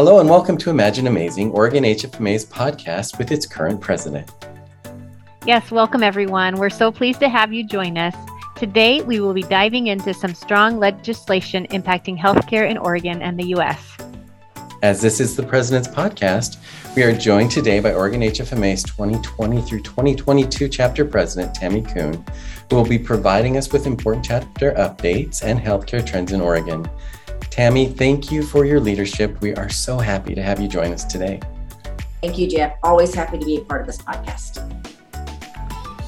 Hello and welcome to Imagine Amazing, Oregon HFMA's podcast with its current president. Yes, welcome everyone. We're so pleased to have you join us. Today, we will be diving into some strong legislation impacting healthcare in Oregon and the U.S. As this is the President's podcast, we are joined today by Oregon HFMA's 2020 through 2022 chapter president, Tammy Kuhn, who will be providing us with important chapter updates and healthcare trends in Oregon. Tammy, thank you for your leadership. We are so happy to have you join us today. Thank you, Jeff. Always happy to be a part of this podcast.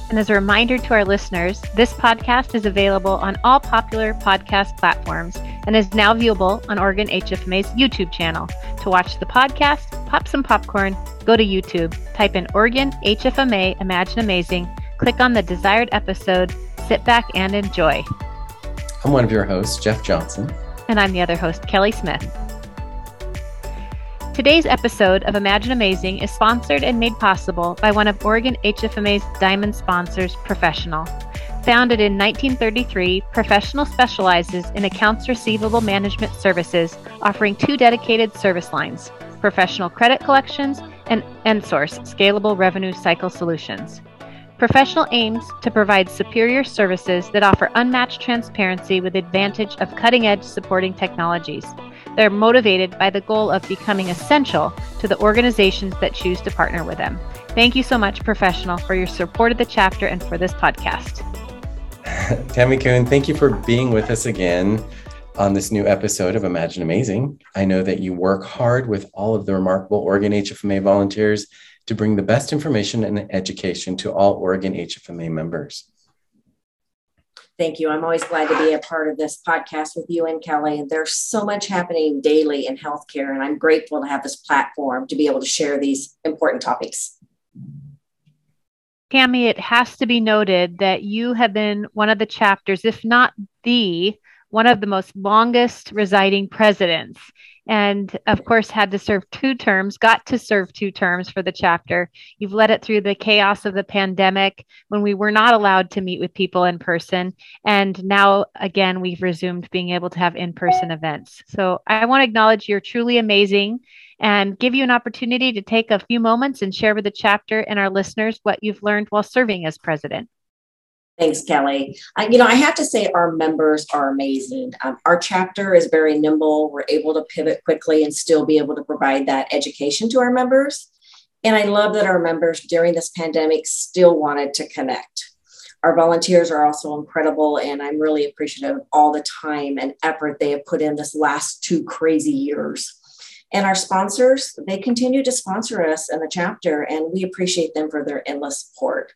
And as a reminder to our listeners, this podcast is available on all popular podcast platforms and is now viewable on Oregon HFMA's YouTube channel. To watch the podcast, pop some popcorn, go to YouTube, type in Oregon HFMA Imagine Amazing, click on the desired episode, sit back and enjoy. I'm one of your hosts, Jeff Johnson. And I'm the other host, Kelly Smith. Today's episode of Imagine Amazing is sponsored and made possible by one of Oregon HFMA's diamond sponsors, Professional. Founded in 1933, Professional specializes in accounts receivable management services, offering two dedicated service lines professional credit collections and EndSource scalable revenue cycle solutions. Professional aims to provide superior services that offer unmatched transparency with advantage of cutting edge supporting technologies. They're motivated by the goal of becoming essential to the organizations that choose to partner with them. Thank you so much, Professional, for your support of the chapter and for this podcast. Tammy Kuhn, thank you for being with us again on this new episode of Imagine Amazing. I know that you work hard with all of the remarkable Oregon HFMA volunteers to bring the best information and education to all Oregon HFMA members. Thank you. I'm always glad to be a part of this podcast with you and Kelly. There's so much happening daily in healthcare, and I'm grateful to have this platform to be able to share these important topics. Tammy, it has to be noted that you have been one of the chapters, if not the one of the most longest residing presidents and of course had to serve two terms got to serve two terms for the chapter. You've led it through the chaos of the pandemic when we were not allowed to meet with people in person and now again we've resumed being able to have in-person events. So i want to acknowledge you're truly amazing and give you an opportunity to take a few moments and share with the chapter and our listeners what you've learned while serving as president Thanks, Kelly. You know, I have to say our members are amazing. Um, our chapter is very nimble. We're able to pivot quickly and still be able to provide that education to our members. And I love that our members during this pandemic still wanted to connect. Our volunteers are also incredible, and I'm really appreciative of all the time and effort they have put in this last two crazy years. And our sponsors, they continue to sponsor us in the chapter, and we appreciate them for their endless support.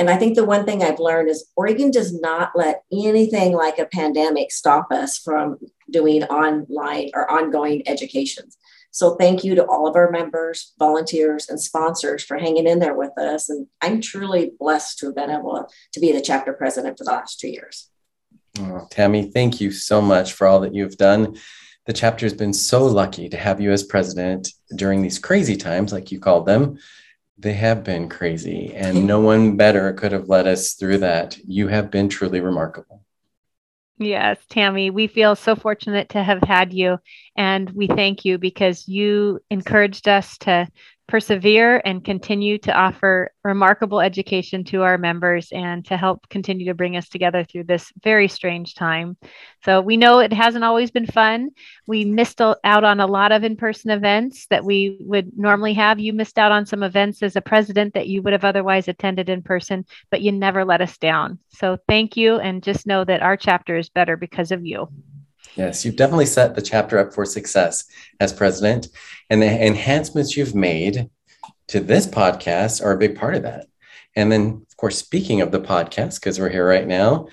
And I think the one thing I've learned is Oregon does not let anything like a pandemic stop us from doing online or ongoing educations. So thank you to all of our members, volunteers, and sponsors for hanging in there with us. And I'm truly blessed to have been able to be the chapter president for the last two years. Oh, Tammy, thank you so much for all that you've done. The chapter has been so lucky to have you as president during these crazy times, like you called them. They have been crazy, and no one better could have led us through that. You have been truly remarkable. Yes, Tammy, we feel so fortunate to have had you, and we thank you because you encouraged us to persevere and continue to offer remarkable education to our members and to help continue to bring us together through this very strange time. So, we know it hasn't always been fun. We missed out on a lot of in person events that we would normally have. You missed out on some events as a president that you would have otherwise attended in person, but you never let us down. So, thank you. And just know that our chapter is better because of you. Yes, you've definitely set the chapter up for success as president, and the enhancements you've made to this podcast are a big part of that. And then, of course, speaking of the podcast, because we're here right now,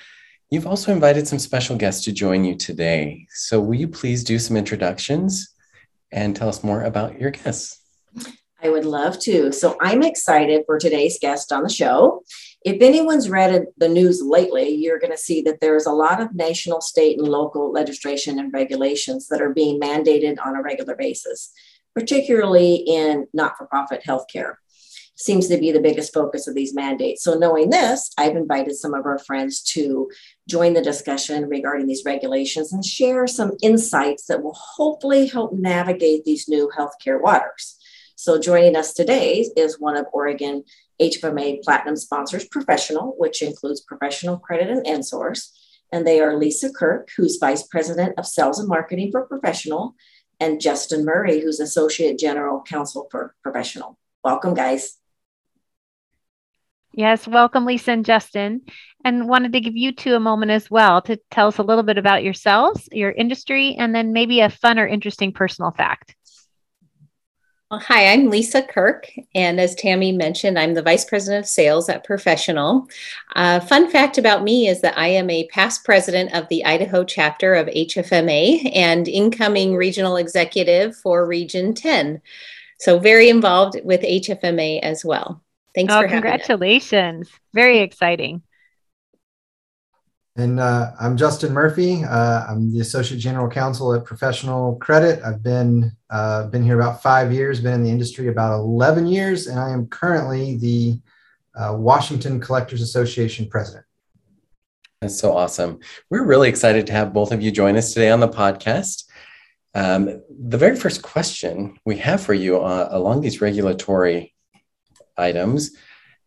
you've also invited some special guests to join you today. So, will you please do some introductions and tell us more about your guests? I would love to. So, I'm excited for today's guest on the show. If anyone's read the news lately, you're going to see that there's a lot of national, state, and local legislation and regulations that are being mandated on a regular basis, particularly in not for profit healthcare. seems to be the biggest focus of these mandates. So, knowing this, I've invited some of our friends to join the discussion regarding these regulations and share some insights that will hopefully help navigate these new healthcare waters. So, joining us today is one of Oregon HFMA Platinum sponsors, Professional, which includes Professional Credit and EndSource. And they are Lisa Kirk, who's Vice President of Sales and Marketing for Professional, and Justin Murray, who's Associate General Counsel for Professional. Welcome, guys. Yes, welcome, Lisa and Justin. And wanted to give you two a moment as well to tell us a little bit about yourselves, your industry, and then maybe a fun or interesting personal fact. Well, hi, I'm Lisa Kirk, and as Tammy mentioned, I'm the Vice President of Sales at Professional. Uh, fun fact about me is that I am a past president of the Idaho chapter of HFMA and incoming regional executive for Region 10. So, very involved with HFMA as well. Thanks oh, for congratulations. Very exciting. And uh, I'm Justin Murphy. Uh, I'm the Associate General Counsel at Professional Credit. I've been uh, been here about five years, been in the industry about 11 years, and I am currently the uh, Washington Collectors Association President. That's so awesome. We're really excited to have both of you join us today on the podcast. Um, the very first question we have for you uh, along these regulatory items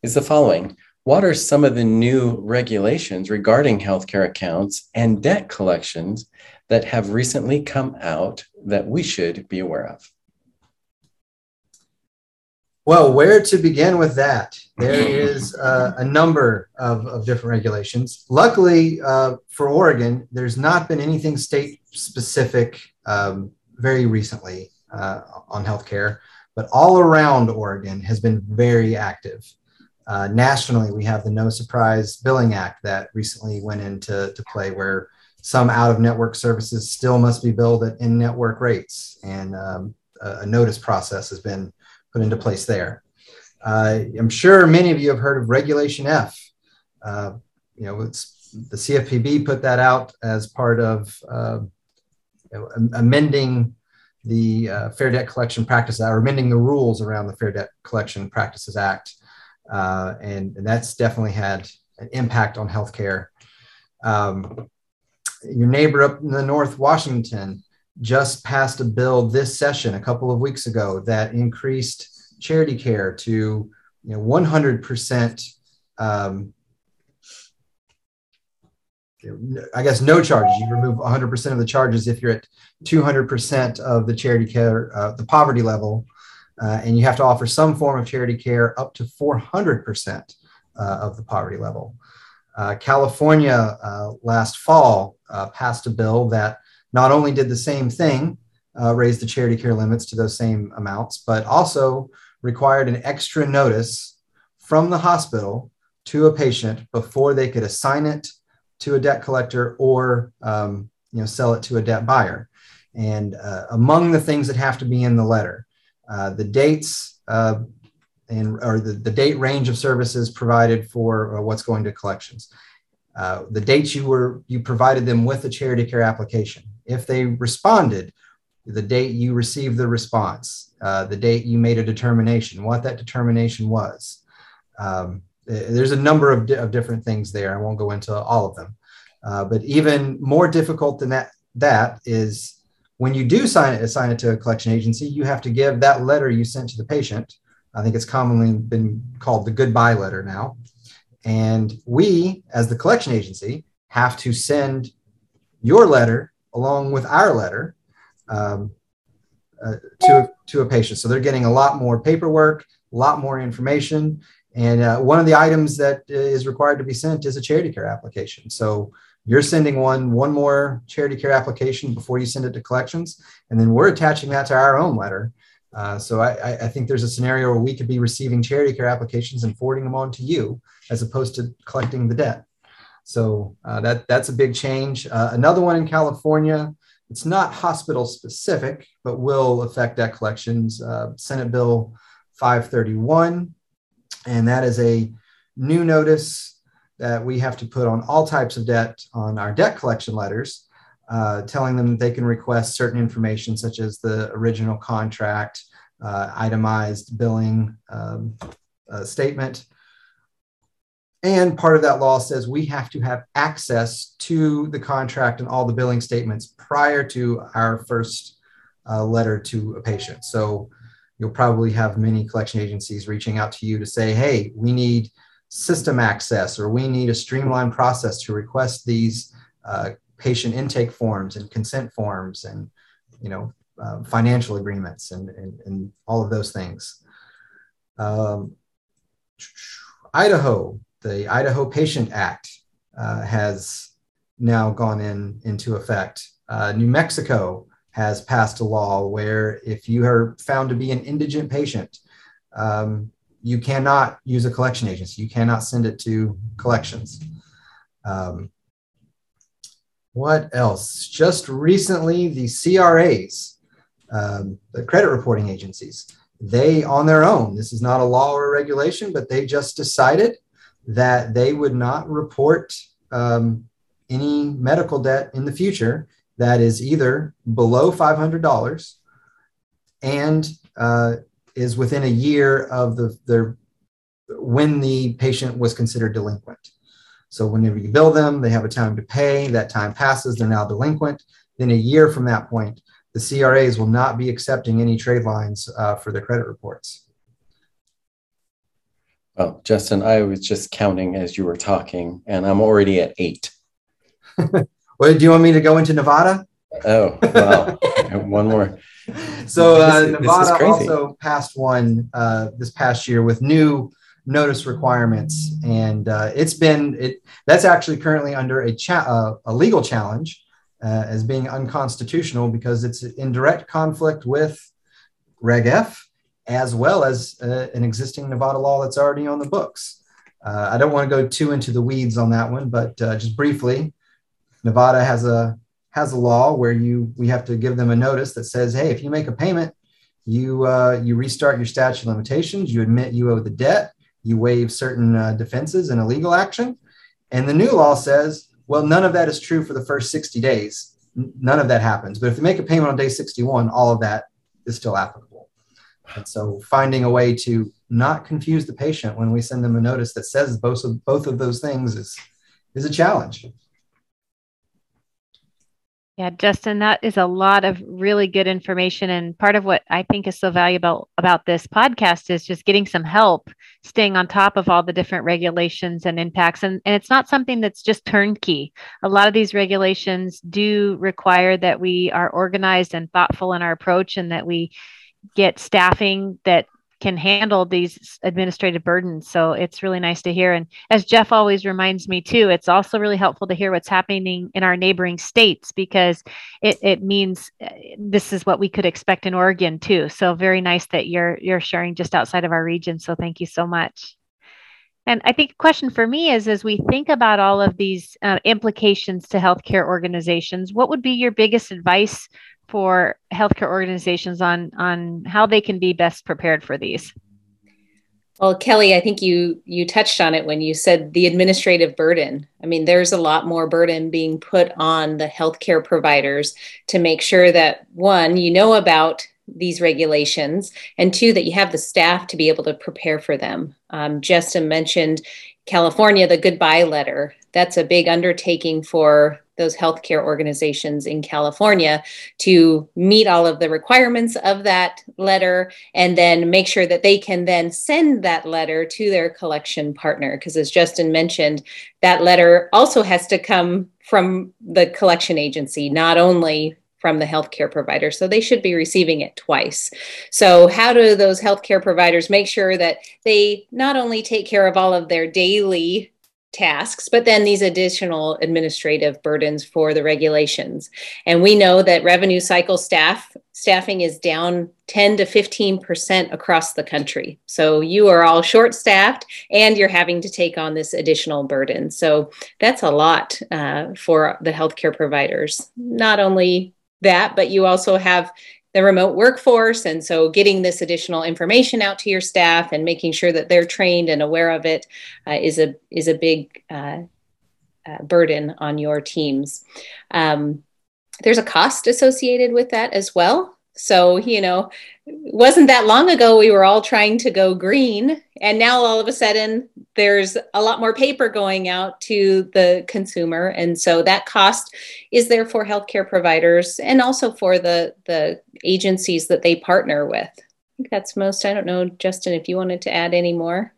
is the following what are some of the new regulations regarding healthcare accounts and debt collections that have recently come out that we should be aware of? Well, where to begin with that? There is uh, a number of, of different regulations. Luckily uh, for Oregon, there's not been anything state specific um, very recently uh, on healthcare, but all around Oregon has been very active. Uh, nationally, we have the No Surprise Billing Act that recently went into to play, where some out of network services still must be billed at in network rates, and um, a, a, notice process has been put into place there. Uh, I'm sure many of you have heard of Regulation F. Uh, you know, it's, the CFPB put that out as part of uh, you know, amending the uh, Fair Debt Collection Practices, Act or amending the rules around the Fair Debt Collection Practices Act uh, and, and, that's definitely had an impact on healthcare. Um, your neighbor up in the North Washington just passed a bill this session a couple of weeks ago that increased charity care to you know 100% um, I guess no charges. You remove 100% of the charges if you're at 200% of the charity care, uh, the poverty level, uh, and you have to offer some form of charity care up to 400% uh, of the poverty level. Uh, California uh, last fall uh, passed a bill that not only did the same thing, uh, raise the charity care limits to those same amounts, but also required an extra notice from the hospital to a patient before they could assign it to a debt collector or um, you know sell it to a debt buyer. And among the things that have to be in the letter uh, the dates uh, and or the, the date range of services provided for uh, what's going to collections. Uh, the dates you were you provided them with a charity care application. If they responded, the date you received the response, uh, the date you made a determination, what that determination was. Um, there's a number of, di- of different things there. I won't go into all of them. But even more difficult than that, that is when you do sign it, assign it to a collection agency, you have to give that letter you sent to the patient. I think it's commonly been called the goodbye letter now. And we, as the collection agency, have to send your letter along with our letter um, uh, to, to a patient. So they're getting a lot more paperwork, a lot more information. And uh, one of the items that is required to be sent is a charity care application. So you're sending one one more charity care application before you send it to collections, and then we're attaching that to our own letter. Uh, so I, I, think there's a scenario where we could be receiving charity care applications and forwarding them on to you as opposed to collecting the debt. So uh, that that's a big change. Uh, another one in California. It's not hospital specific, but will affect debt collections. Uh, Senate Bill 531, and that is a new notice that we have to put on all types of debt on our debt collection letters, uh, telling them that they can request certain information such as the original contract, uh, itemized billing, um, uh, statement. And part of that law says we have to have access to the contract and all the billing statements prior to our first uh, letter to a patient. So you'll probably have many collection agencies reaching out to you to say, hey, we need system access or we need a streamlined process to request these uh, patient intake forms and consent forms and you know uh, financial agreements and, and, and, all of those things. Um, Idaho, the Idaho Patient Act uh, has now gone in into effect. Uh, New Mexico has passed a law where if you are found to be an indigent patient, um, you cannot use a collection agency. You cannot send it to collections. Um, what else? Just recently, the CRAs, um, the credit reporting agencies, they on their own, this is not a law or a regulation, but they just decided that they would not report um, any medical debt in the future that is either below $500 and uh, is within a year of the their when the patient was considered delinquent. So whenever you bill them, they have a time to pay. That time passes, they're now delinquent. Then a year from that point, the CRAs will not be accepting any trade lines uh, for their credit reports. Well, Justin, I was just counting as you were talking, and I'm already at eight. Well, do you want me to go into Nevada? Oh, wow. one more. So uh, this, Nevada this also passed one uh, this past year with new notice requirements, and uh, it's been it. That's actually currently under a cha- uh, a legal challenge uh, as being unconstitutional because it's in direct conflict with Reg F as well as uh, an existing Nevada law that's already on the books. I don't want to go too into the weeds on that one, but just briefly, Nevada has a has a law where you we have to give them a notice that says, hey, if you make a payment, you uh, you restart your statute of limitations, you admit you owe the debt, you waive certain uh, defenses in a legal action, and the new law says, well, none of that is true for the first 60 days. none of that happens. But if they make a payment on day 61, all of that is still applicable. And so finding a way to not confuse the patient when we send them a notice that says both of, both of those things is, is a challenge. Yeah, Justin, that is a lot of really good information. And part of what I think is so valuable about this podcast is just getting some help, staying on top of all the different regulations and impacts. And, and it's not something that's just turnkey. A lot of these regulations do require that we are organized and thoughtful in our approach and that we get staffing that can handle these administrative burdens. So it's really nice to hear. And as Jeff always reminds me too, it's also really helpful to hear what's happening in our neighboring states because it, it means uh, this is what we could expect in Oregon too. So very nice that you're you're sharing just outside of our region. So thank you so much. And I think a question for me is as we think about all of these uh, implications to healthcare organizations, what would be your biggest advice for healthcare organizations on on how they can be best prepared for these? Well, Kelly, I think you you touched on it when you said the administrative burden. I mean, there's a lot more burden being put on the healthcare providers to make sure that one, you know about these regulations, and two, that you have the staff to be able to prepare for them. Um, Justin mentioned California, the goodbye letter. That's a big undertaking for those healthcare organizations in California to meet all of the requirements of that letter and then make sure that they can then send that letter to their collection partner. Because as Justin mentioned, that letter also has to come from the collection agency, not only from the healthcare provider. So they should be receiving it twice. So, how do those healthcare providers make sure that they not only take care of all of their daily tasks, but then these additional administrative burdens for the regulations. And we know that revenue cycle staff staffing is down 10 to 15% across the country. So you are all short staffed and you're having to take on this additional burden. So that's a lot uh, for the healthcare providers. Not only that, but you also have the remote workforce. And so getting this additional information out to your staff and making sure that they're trained and aware of it uh, is a is a big uh, uh, burden on your teams. Um, there's a cost associated with that as well. So, you know, wasn't that long ago we were all trying to go green. And now all of a sudden there's a lot more paper going out to the consumer. And so that cost is there for healthcare providers and also for the, the agencies that they partner with. I think that's most. I don't know, Justin, if you wanted to add any more.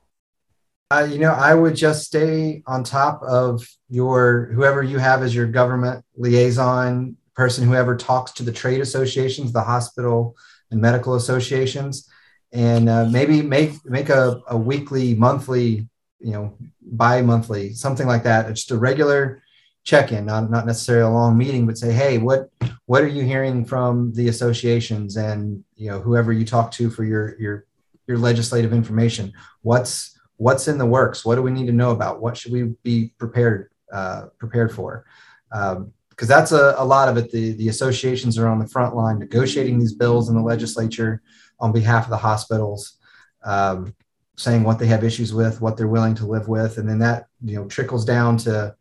Uh, you know, I would just stay on top of your whoever you have as your government liaison person, whoever talks to the trade associations, the hospital and medical associations, and uh, maybe make make a, a weekly, monthly, you know, bi-monthly, something like that. It's just a regular check-in, not not necessarily a long meeting, but say, hey, what what are you hearing from the associations and you know whoever you talk to for your your your legislative information? What's what's in the works? What do we need to know about? What should we be prepared uh, prepared for? Um, because that's a, a lot of it. The, the associations are on the front line negotiating these bills in the legislature on behalf of the hospitals, um, saying what they have issues with, what they're willing to live with, and then that you know trickles down to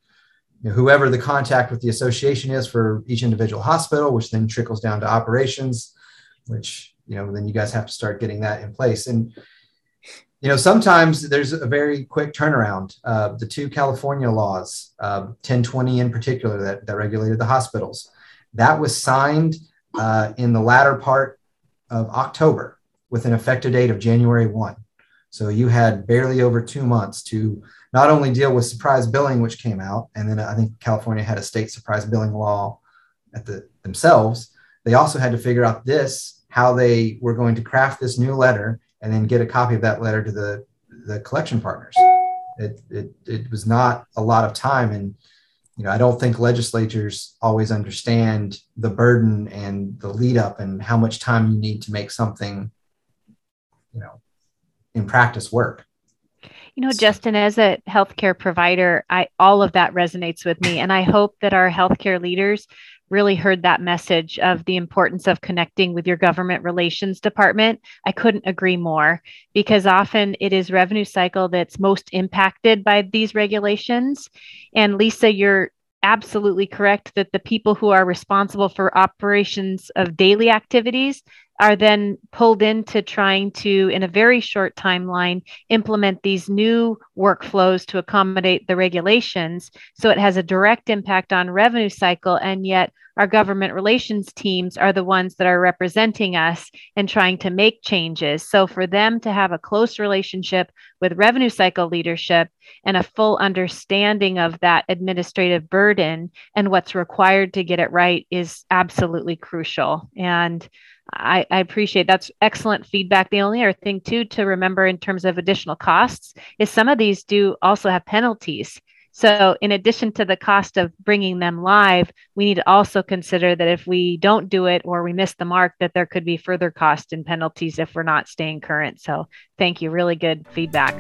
you know, whoever the contact with the association is for each individual hospital, which then trickles down to operations, which you know then you guys have to start getting that in place. And you know, sometimes there's a very quick turnaround. Uh, the two California laws, uh, 1020 in particular, that, that regulated the hospitals, that was signed uh, in the latter part of October with an effective date of January 1. So you had barely over two months to not only deal with surprise billing, which came out, and then I think California had a state surprise billing law at the themselves. They also had to figure out this, how they were going to craft this new letter and then get a copy of that letter to the, the collection partners. It, it, it was not a lot of time. And, you know, I don't think legislatures always understand the burden and the lead up and how much time you need to make something, you know, in practice work. You know, Justin, as a healthcare provider, I all of that resonates with me. And I hope that our healthcare leaders really heard that message of the importance of connecting with your government relations department. I couldn't agree more because often it is revenue cycle that's most impacted by these regulations. And Lisa, you're absolutely correct that the people who are responsible for operations of daily activities are then pulled into trying to, in a very short timeline, implement these new workflows to accommodate the regulations. So it has a direct impact on revenue cycle, and yet our government relations teams are the ones that are representing us and trying to make changes. So for them to have a close relationship with revenue cycle leadership and a full understanding of that administrative burden and what's required to get it right is absolutely crucial. And I, I, appreciate that's excellent feedback. The only other thing too to remember in terms of additional costs is some of these do also have penalties. So in addition to the cost of bringing them live, we need to also consider that if we don't do it or we miss the mark, that there could be further cost and penalties if we're not staying current. So thank you. Really good feedback.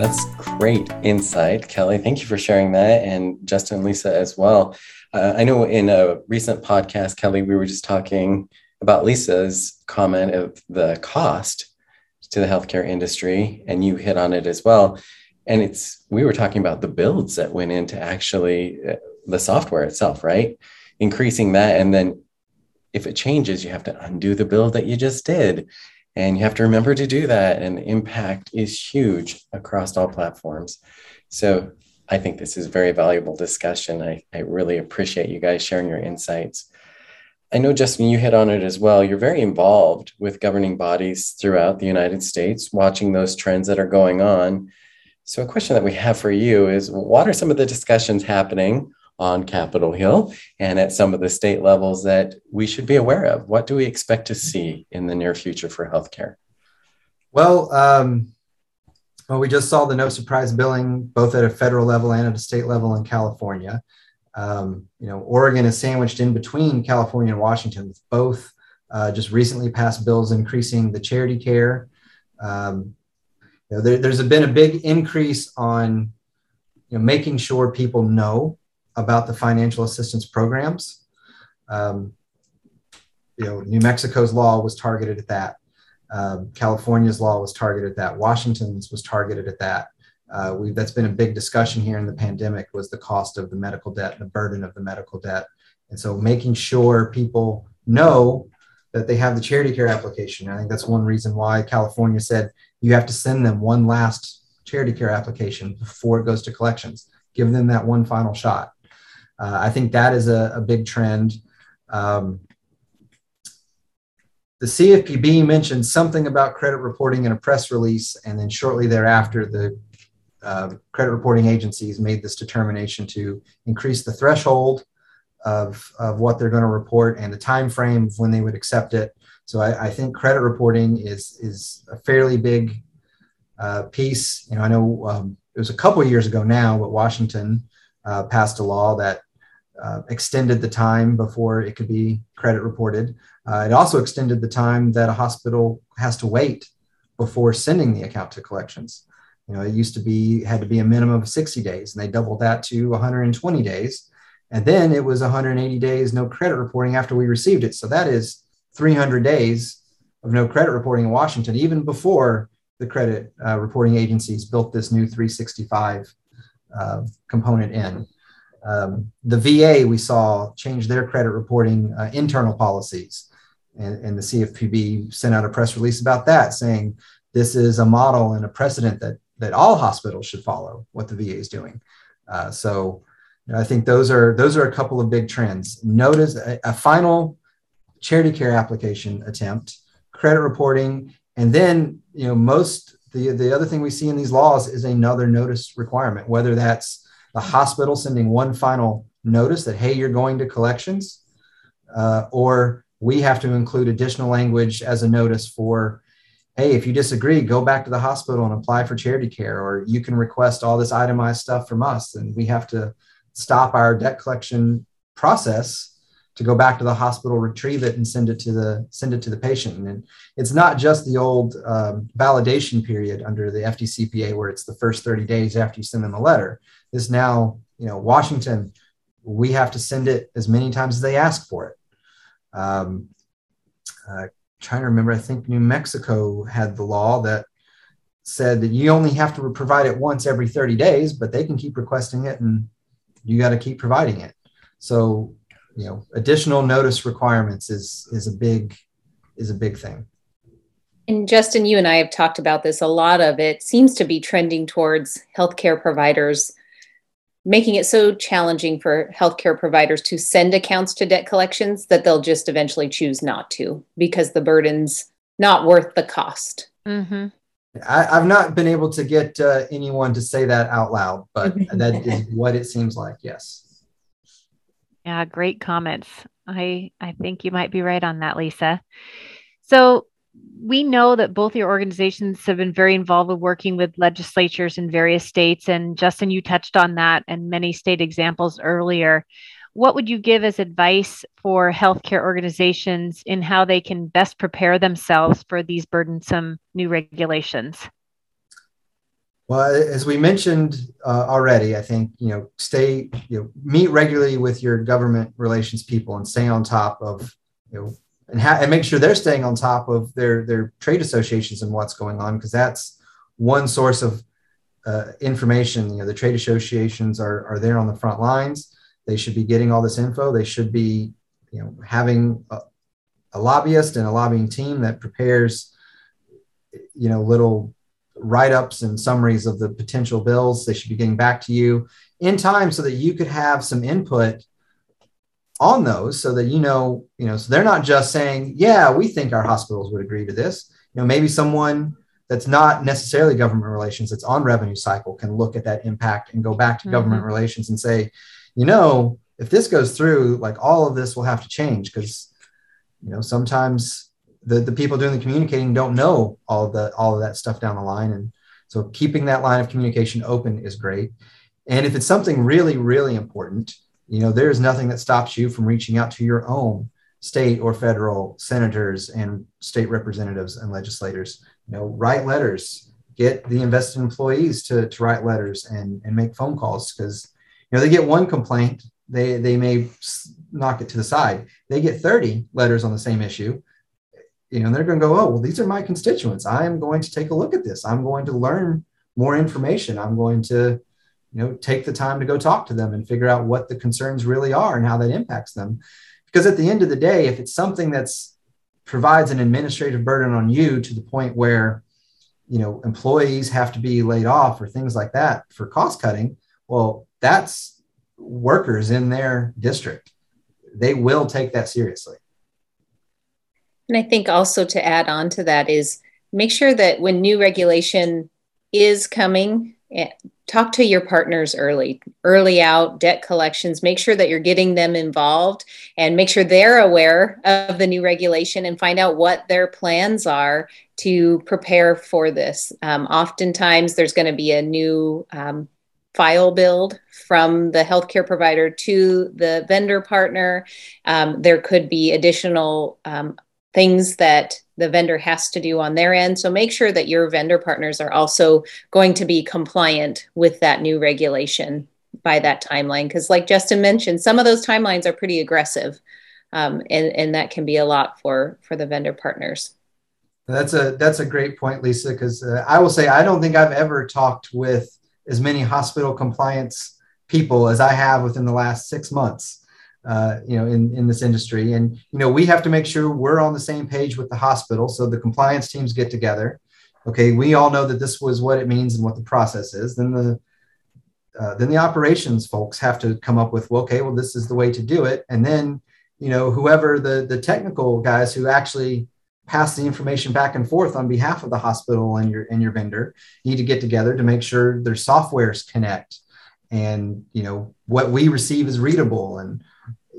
That's great insight, Kelly. Thank you for sharing that, and Justin and Lisa as well. Uh, I know in a recent podcast, Kelly, we were just talking about Lisa's comment of the cost to the healthcare industry, and you hit on it as well. And it's we were talking about the builds that went into actually uh, the software itself, right? Increasing that, and then if it changes, you have to undo the build that you just did and you have to remember to do that. And impact is huge across all platforms. So I think this is very valuable discussion. I, I really appreciate you guys sharing your insights. I know, Justin, you hit on it as well. You're very involved with governing bodies throughout the United States, watching those trends that are going on. So, a question that we have for you is what are some of the discussions happening on Capitol Hill and at some of the state levels that we should be aware of? What do we expect to see in the near future for healthcare? Well, um, well, we just saw the no surprise billing both at a federal level and at a state level in California. Um, you know, Oregon is sandwiched in between California and Washington, with both uh, just recently passed bills increasing the charity care. Um, you know, there, there's been a big increase on you know, making sure people know about the financial assistance programs. Um, you know, New Mexico's law was targeted at that. Um, California's law was targeted at that. Washington's was targeted at that. uh, we that's been a big discussion here in the pandemic was the cost of the medical debt the burden of the medical debt. And so making sure people know that they have the charity care application. I think that's one reason why California said you have to send them one last charity care application before it goes to collections. Give them that one final shot. Uh, I think that is a, a big trend. Um, the CFPB mentioned something about credit reporting in a press release, and then shortly thereafter, the uh, credit reporting agencies made this determination to increase the threshold of, of what they're going to report and the time frame of when they would accept it. So I, I think credit reporting is is a fairly big uh, piece. You know, I know um, it was a couple years ago now, but Washington uh, passed a law that uh, extended the time before it could be credit reported. Uh, it also extended the time that a hospital has to wait before sending the account to collections. You know, it used to be had to be a minimum of 60 days, and they doubled that to 120 days. And then it was 180 days no credit reporting after we received it. So that is 300 days of no credit reporting in Washington, even before the credit uh, reporting agencies built this new 365 uh, component in. Um, the VA, we saw change their credit reporting uh, internal policies. And, and the CFPB sent out a press release about that, saying this is a model and a precedent that, that all hospitals should follow what the VA is doing. Uh, so you know, I think those are those are a couple of big trends. Notice a, a final charity care application attempt, credit reporting, and then you know most the the other thing we see in these laws is another notice requirement, whether that's the hospital sending one final notice that, hey, you're going to collections, uh, or we have to include additional language as a notice for, hey, if you disagree, go back to the hospital and apply for charity care, or you can request all this itemized stuff from us, and we have to stop our debt collection process to go back to the hospital, retrieve it, and send it to the send it to the patient. And it's not just the old um, validation period under the FDCPA where it's the first 30 days after you send them a letter is now, you know, Washington, we have to send it as many times as they ask for it. Um, uh, trying to remember, I think New Mexico had the law that said that you only have to provide it once every 30 days, but they can keep requesting it and you got to keep providing it. So, you know, additional notice requirements is is a big is a big thing. And Justin, you and I have talked about this. A lot of it seems to be trending towards healthcare providers making it so challenging for healthcare providers to send accounts to debt collections that they'll just eventually choose not to because the burden's not worth the cost. Mm-hmm. I, have not been able to get uh, anyone to say that out loud, but that is what it seems like. Yes. Yeah, great comments. I I think you might be right on that, Lisa. So we know that both your organizations have been very involved with working with legislatures in various states. And Justin, you touched on that and many state examples earlier. What would you give as advice for healthcare organizations in how they can best prepare themselves for these burdensome new regulations? Well, as we mentioned uh, already, I think you know stay you know meet regularly with your government relations people and stay on top of you know and, ha- and make sure they're staying on top of their their trade associations and what's going on because that's one source of uh, information. You know, the trade associations are are there on the front lines. They should be getting all this info. They should be you know having a, a lobbyist and a lobbying team that prepares you know little write-ups and summaries of the potential bills they should be getting back to you in time so that you could have some input on those so that you know, you know, so they're not just saying, yeah, we think our hospitals would agree to this. You know, maybe someone that's not necessarily government relations, that's on revenue cycle can look at that impact and go back to mm-hmm. government relations and say, you know, if this goes through, like all of this will have to change because, you know, sometimes the, the people doing the communicating don't know all of the all of that stuff down the line. And so keeping that line of communication open is great. And if it's something really, really important, you know, there is nothing that stops you from reaching out to your own state or federal senators and state representatives and legislators. You know, write letters, get the invested employees to, to write letters and, and make phone calls because, you know, they get one complaint, they, they may knock it to the side. They get 30 letters on the same issue. You know, they're going to go, oh, well, these are my constituents. I am going to take a look at this. I'm going to learn more information. I'm going to, you know, take the time to go talk to them and figure out what the concerns really are and how that impacts them. Because at the end of the day, if it's something that's provides an administrative burden on you to the point where, you know, employees have to be laid off or things like that for cost cutting, well, that's workers in their district. They will take that seriously. And I think also to add on to that is make sure that when new regulation is coming, talk to your partners early, early out debt collections. Make sure that you're getting them involved and make sure they're aware of the new regulation and find out what their plans are to prepare for this. Um, oftentimes, there's going to be a new um, file build from the healthcare provider to the vendor partner. Um, there could be additional um, things that the vendor has to do on their end. So make sure that your vendor partners are also going to be compliant with that new regulation by that timeline. Because, like Justin mentioned, some of those timelines are pretty aggressive, um, and and that can be a lot for for the vendor partners. That's a that's a great point, Lisa. Because uh, I will say I don't think I've ever talked with as many hospital compliance people as I have within the last six months uh, you know, in, in this industry. And, you know, we have to make sure we're on the same page with the hospital. So the compliance teams get together. Okay, we all know that this was what it means and what the process is. Then the uh, then the operations folks have to come up with, well, okay, well, this is the way to do it. And then, you know, whoever the the technical guys who actually pass the information back and forth on behalf of the hospital and your and your vendor need to get together to make sure their softwares connect and you know what we receive is readable and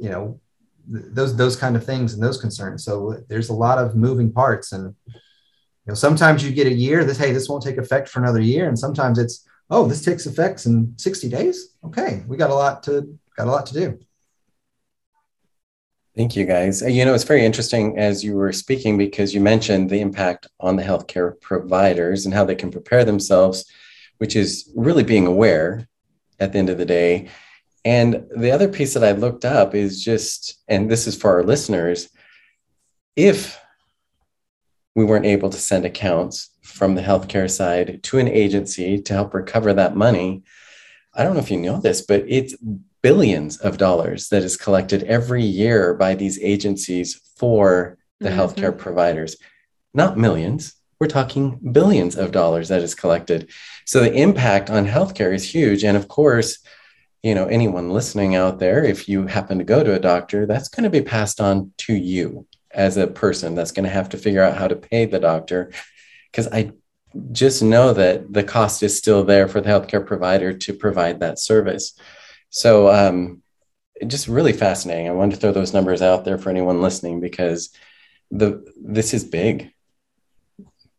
you know those those kind of things and those concerns. So there's a lot of moving parts and you know sometimes you get a year this hey this won't take effect for another year. And sometimes it's oh this takes effects in 60 days. Okay we got a lot to got a lot to do. Thank you, guys. You know, it's very interesting as you were speaking because you mentioned the impact on the healthcare providers and how they can prepare themselves, which is really being aware at the end of the day and the other piece that I looked up is just, and this is for our listeners, if we weren't able to send accounts from the healthcare side to an agency to help recover that money, I don't know if you know this, but it's billions of dollars that is collected every year by these agencies for the mm-hmm. healthcare providers. Not millions, we're talking billions of dollars that is collected. So the impact on healthcare is huge. And of course, you know anyone listening out there if you happen to go to a doctor that's going to be passed on to you as a person that's going to have to figure out how to pay the doctor. Because i just know that the cost is still there for the healthcare provider to provide that service. So um, just really fascinating. I wanted to throw those numbers out there for anyone listening because the this is big.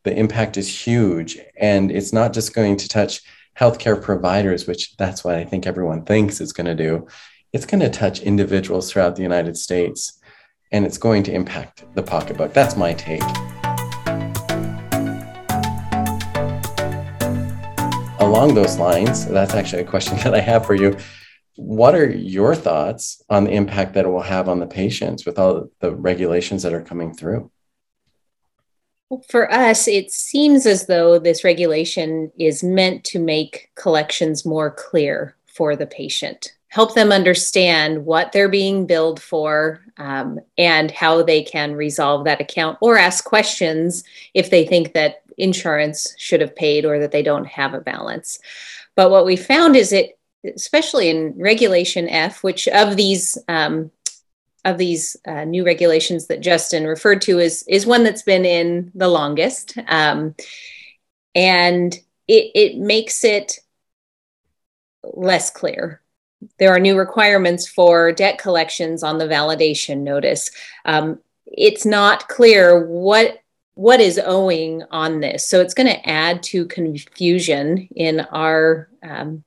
The impact is huge and it's not just going to touch healthcare providers, which that's what I think everyone thinks it's going to do, it's going to touch individuals throughout the United States and it's going to impact the pocketbook. That's my take. Along those lines, that's actually a question that I have for you. What are your thoughts on the impact that it will have on the patients with all the regulations that are coming through? For us, it seems as though this regulation is meant to make collections more clear for the patient, help them understand what they're being billed for um, and how they can resolve that account or ask questions if they think that insurance should have paid or that they don't have a balance. But what we found is it, especially in Regulation F, which of these um, of these uh, new regulations that Justin referred to is is one that's been in the longest, um, and it, it makes it less clear. There are new requirements for debt collections on the validation notice. Um, it's not clear what what is owing on this, so it's going to add to confusion in our um,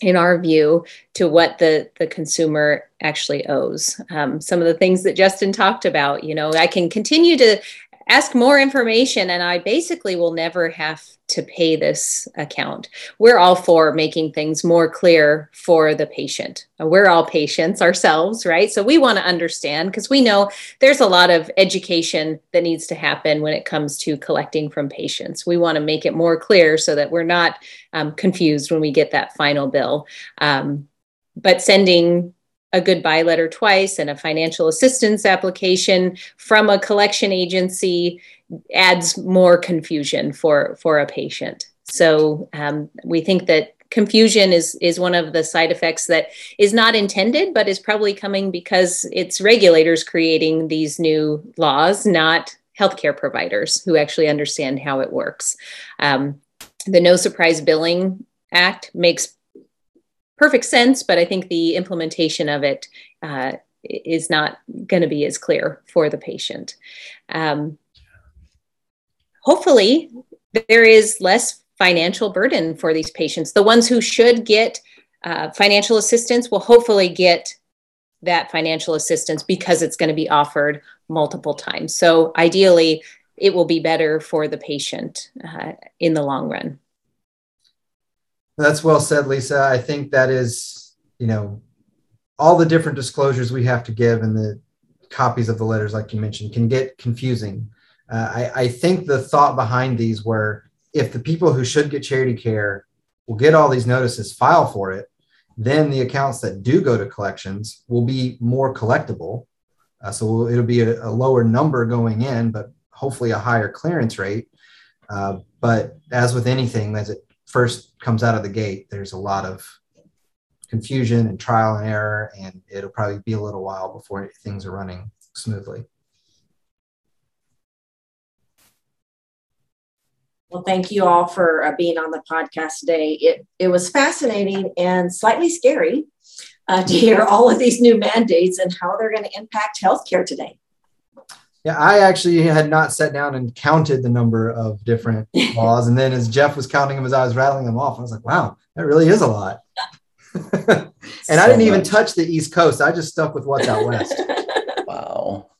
in our view, to what the, the consumer actually owes. Um, some of the things that Justin talked about, you know, I can continue to ask more information and I basically will never have to pay this account. We're all for making things more clear for the patient. We're all patients ourselves, right? So we want to understand because we know there's a lot of education that needs to happen when it comes to collecting from patients. We want to make it more clear so that we're not um, confused when we get that final bill. Um, but sending a goodbye letter twice and a financial assistance application from a collection agency adds more confusion for for a patient. So um, we think that confusion is is one of the side effects that is not intended but is probably coming because it's regulators creating these new laws not healthcare providers who actually understand how it works. Um, the no surprise billing act makes perfect sense, but I think the implementation of it uh, is not going to be as clear for the patient. Um, hopefully, there is less financial burden for these patients. The ones who should get uh, financial assistance will hopefully get that financial assistance because it's going to be offered multiple times. So, ideally, it will be better for the patient uh, in the long run. That's well said, Lisa. I think that is, you know, all the different disclosures we have to give and the copies of the letters, like you mentioned, can get confusing. Uh, I, I think the thought behind these were if the people who should get charity care will get all these notices, file for it, then the accounts that do go to collections will be more collectible. Uh, so it'll be a, a, lower number going in, but hopefully a higher clearance rate. Uh, but as with anything, as it first comes out of the gate, there's a lot of confusion and trial and error, and it'll probably be a little while before things are running smoothly. Well, thank you all for uh, being on the podcast today. It, it was fascinating and slightly scary uh, to hear all of these new mandates and how they're going to impact healthcare today. Yeah, I actually had not sat down and counted the number of different laws. And then as Jeff was counting them as I was rattling them off, I was like, wow, that really is a lot. and so I didn't even touch the East Coast. I just stuck with what's out west. wow.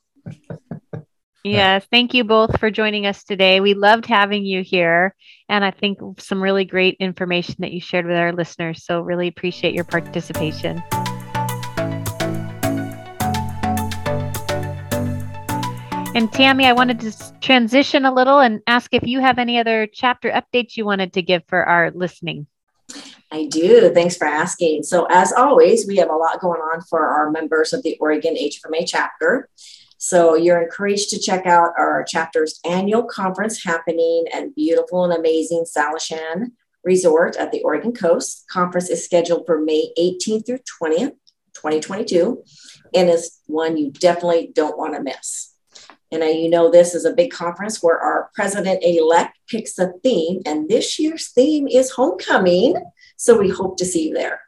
Yes, thank you both for joining us today. We loved having you here. And I think some really great information that you shared with our listeners. So, really appreciate your participation. And Tammy, I wanted to transition a little and ask if you have any other chapter updates you wanted to give for our listening. I do. Thanks for asking. So, as always, we have a lot going on for our members of the Oregon HFMA chapter. So, you're encouraged to check out our chapter's annual conference happening at beautiful and amazing Salishan Resort at the Oregon coast. Conference is scheduled for May 18th through 20th, 2022, and is one you definitely don't want to miss. And you know, this is a big conference where our president elect picks a theme, and this year's theme is homecoming. So we hope to see you there.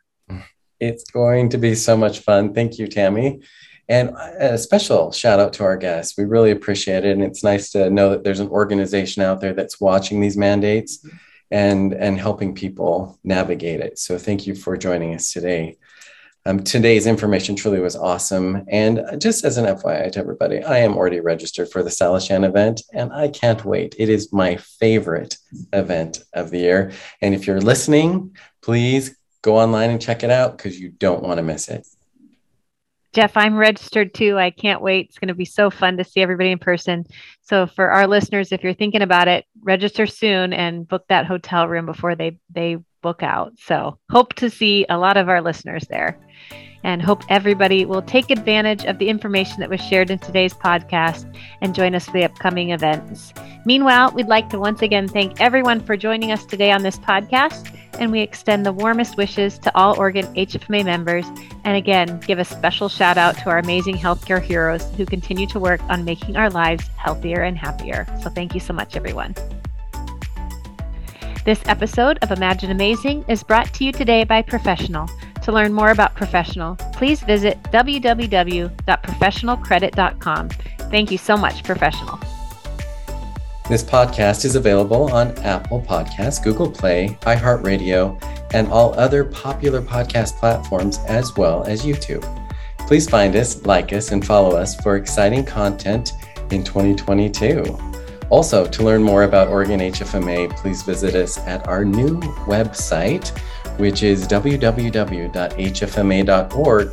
It's going to be so much fun. Thank you, Tammy. And a special shout out to our guests. We really appreciate it. And it's nice to know that there's an organization out there that's watching these mandates and, and helping people navigate it. So thank you for joining us today. Um, today's information truly was awesome. And just as an FYI to everybody, I am already registered for the Salishan event and I can't wait. It is my favorite event of the year. And if you're listening, please go online and check it out because you don't want to miss it. Jeff, I'm registered too. I can't wait. It's going to be so fun to see everybody in person. So for our listeners, if you're thinking about it, register soon and book that hotel room before they they book out. So hope to see a lot of our listeners there and hope everybody will take advantage of the information that was shared in today's podcast and join us for the upcoming events. Meanwhile, we'd like to once again thank everyone for joining us today on this podcast, and we extend the warmest wishes to all Oregon HFMA members. And again, give a special shout out to our amazing healthcare heroes who continue to work on making our lives healthier and happier. So thank you so much, everyone. This episode of Imagine Amazing is brought to you today by Professional to learn more about Professional, please visit www.professionalcredit.com. Thank you so much, Professional. This podcast is available on Apple Podcasts, Google Play, iHeartRadio, and all other popular podcast platforms, as well as YouTube. Please find us, like us, and follow us for exciting content in 2022. Also, to learn more about Oregon HFMA, please visit us at our new website, which is www.hfma.org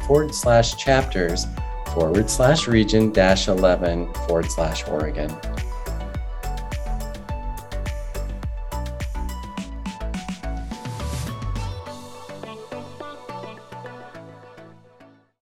forward slash chapters forward slash region dash 11 forward slash Oregon.